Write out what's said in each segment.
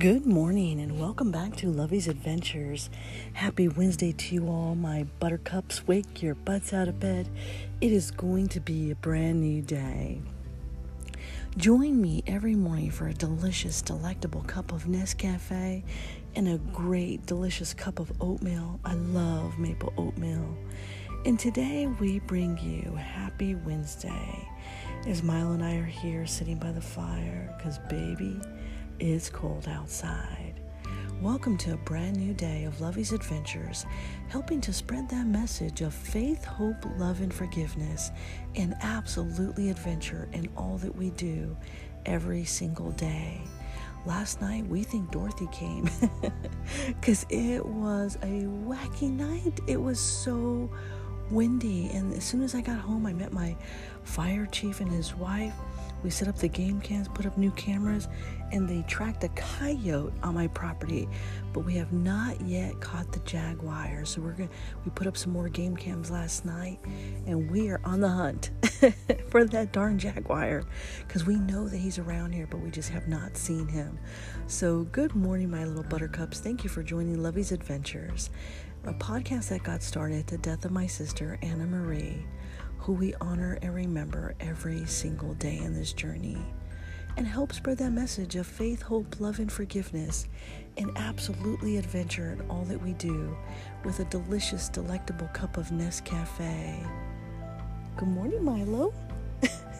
Good morning and welcome back to Lovey's Adventures. Happy Wednesday to you all, my buttercups. Wake your butts out of bed. It is going to be a brand new day. Join me every morning for a delicious, delectable cup of Nescafe and a great, delicious cup of oatmeal. I love maple oatmeal. And today we bring you Happy Wednesday as Milo and I are here sitting by the fire because, baby, it's cold outside. Welcome to a brand new day of Lovey's Adventures, helping to spread that message of faith, hope, love, and forgiveness, and absolutely adventure in all that we do every single day. Last night, we think Dorothy came because it was a wacky night. It was so windy, and as soon as I got home, I met my fire chief and his wife we set up the game cams, put up new cameras, and they tracked a coyote on my property. But we have not yet caught the jaguar. So we're gonna we put up some more game cams last night, and we are on the hunt for that darn jaguar because we know that he's around here, but we just have not seen him. So good morning, my little buttercups. Thank you for joining Lovey's Adventures, a podcast that got started at the death of my sister Anna Marie who we honor and remember every single day in this journey, and help spread that message of faith, hope, love, and forgiveness, and absolutely adventure in all that we do with a delicious, delectable cup of Nescafe. Good morning, Milo.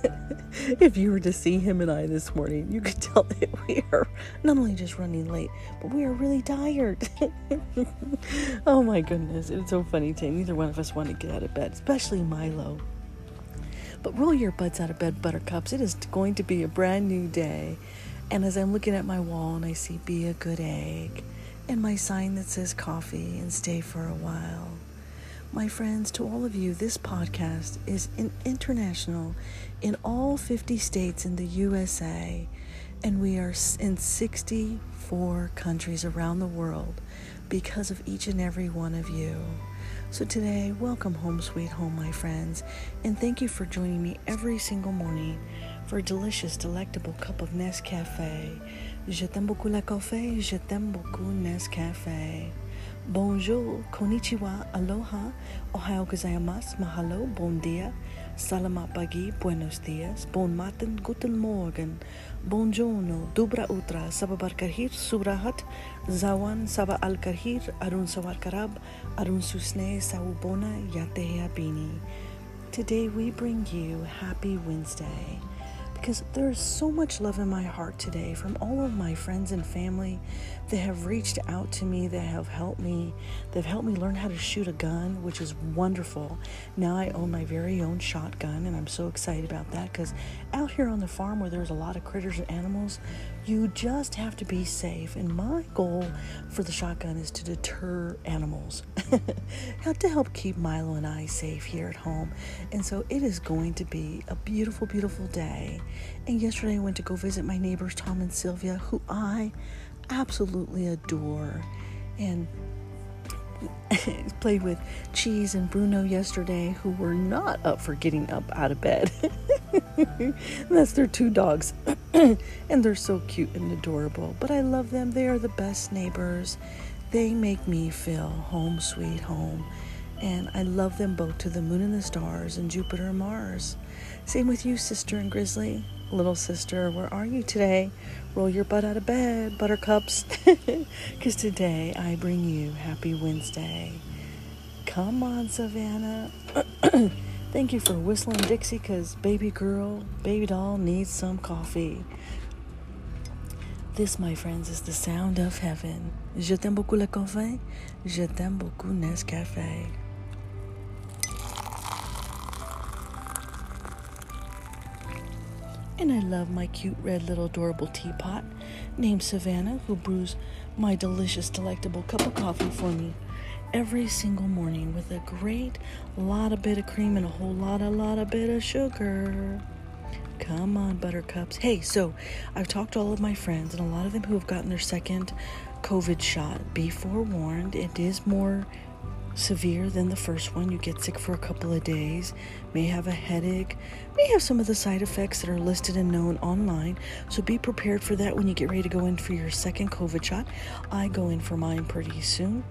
if you were to see him and I this morning, you could tell that we are not only just running late, but we are really tired. oh my goodness, it's so funny, Tay. Neither one of us want to get out of bed, especially Milo. But roll your butts out of bed, buttercups. It is going to be a brand new day. And as I'm looking at my wall and I see be a good egg and my sign that says coffee and stay for a while. My friends, to all of you, this podcast is in international in all 50 states in the USA, and we are in 64 countries around the world because of each and every one of you. So today, welcome home, sweet home, my friends, and thank you for joining me every single morning for a delicious, delectable cup of Nescafe. Je t'aime beaucoup le café, je t'aime beaucoup Nescafe. Bonjour, konnichiwa, aloha, ohayo gozaimasu, mahalo, bon dia, salamat pagi, buenos dias, bon matin, guten morgen, buongiorno, dubra utra, sababar karhir, subrahat, zawan, saba al karhir, arun sawar karab, arun susne, sawubona, yatehea bini. Today we bring you Happy Wednesday because there is so much love in my heart today from all of my friends and family that have reached out to me, that have helped me, that have helped me learn how to shoot a gun, which is wonderful. Now I own my very own shotgun, and I'm so excited about that because out here on the farm where there's a lot of critters and animals, you just have to be safe. And my goal for the shotgun is to deter animals, to help keep Milo and I safe here at home. And so it is going to be a beautiful, beautiful day. And yesterday I went to go visit my neighbors, Tom and Sylvia, who I absolutely adore. And played with Cheese and Bruno yesterday, who were not up for getting up out of bed. That's their two dogs. and they're so cute and adorable. But I love them. They are the best neighbors. They make me feel home, sweet home. And I love them both to the moon and the stars and Jupiter and Mars. Same with you, sister and Grizzly. Little sister, where are you today? Roll your butt out of bed, buttercups. Because today I bring you Happy Wednesday. Come on, Savannah. Thank you for whistling Dixie because baby girl, baby doll needs some coffee. This, my friends, is the sound of heaven. Je t'aime beaucoup le café. Je t'aime beaucoup Nescafe. And I love my cute red little adorable teapot named Savannah, who brews my delicious, delectable cup of coffee for me every single morning with a great lot of bit of cream and a whole lot, a lot of bit of sugar. Come on, buttercups. Hey, so I've talked to all of my friends and a lot of them who have gotten their second COVID shot. Be forewarned, it is more severe than the first one. You get sick for a couple of days, may have a headache, may have some of the side effects that are listed and known online. So be prepared for that when you get ready to go in for your second COVID shot. I go in for mine pretty soon.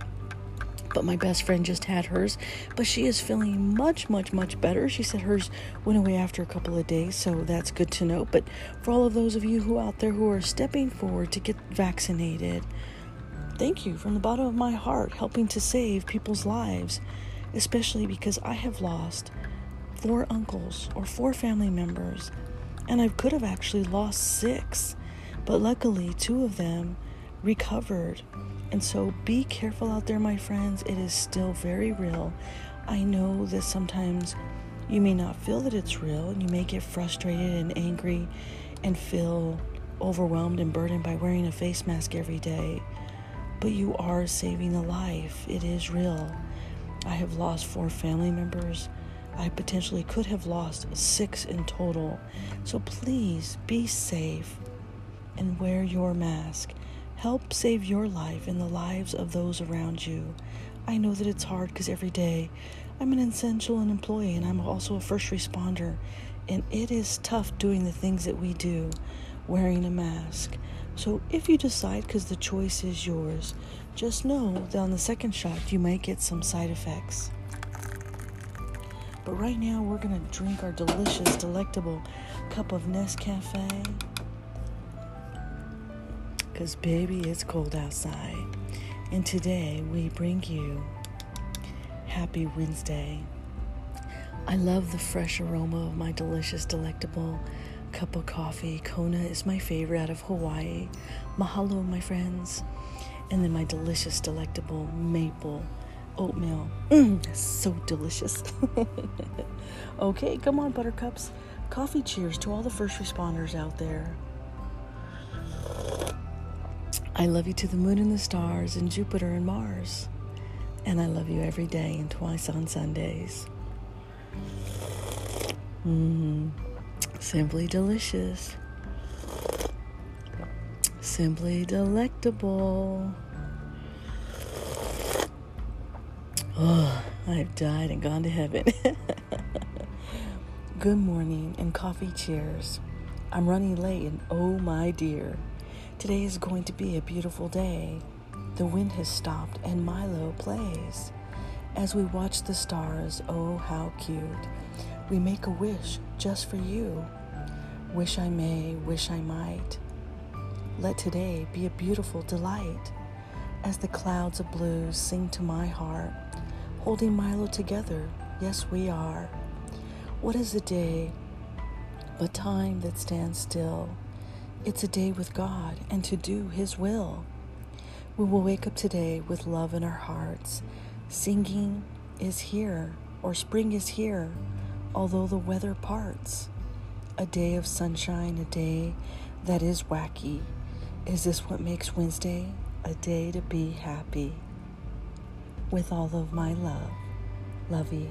But my best friend just had hers, but she is feeling much, much, much better. She said hers went away after a couple of days, so that's good to know. But for all of those of you who out there who are stepping forward to get vaccinated, Thank you from the bottom of my heart, helping to save people's lives, especially because I have lost four uncles or four family members, and I could have actually lost six, but luckily, two of them recovered. And so be careful out there, my friends. It is still very real. I know that sometimes you may not feel that it's real, and you may get frustrated and angry and feel overwhelmed and burdened by wearing a face mask every day but you are saving a life. It is real. I have lost four family members. I potentially could have lost six in total. So please be safe and wear your mask. Help save your life and the lives of those around you. I know that it's hard because every day I'm an essential employee and I'm also a first responder. And it is tough doing the things that we do wearing a mask. So if you decide, because the choice is yours, just know that on the second shot you might get some side effects. But right now we're going to drink our delicious, delectable cup of Nescafe. Because, baby, it's cold outside. And today we bring you Happy Wednesday. I love the fresh aroma of my delicious, delectable cup of coffee. Kona is my favorite out of Hawaii. Mahalo, my friends. And then my delicious, delectable maple oatmeal. Mm, that's so delicious. okay, come on, buttercups. Coffee cheers to all the first responders out there. I love you to the moon and the stars and Jupiter and Mars. And I love you every day and twice on Sundays. Mmm. Simply delicious. Simply delectable. Oh, I've died and gone to heaven. Good morning and coffee cheers. I'm running late and oh my dear, today is going to be a beautiful day. The wind has stopped and Milo plays. As we watch the stars, oh how cute. We make a wish just for you. Wish I may, wish I might. Let today be a beautiful delight as the clouds of blue sing to my heart, holding Milo together. Yes, we are. What is a day but time that stands still? It's a day with God and to do His will. We will wake up today with love in our hearts. Singing is here, or spring is here although the weather parts. A day of sunshine, a day that is wacky. Is this what makes Wednesday a day to be happy? With all of my love, Lovey.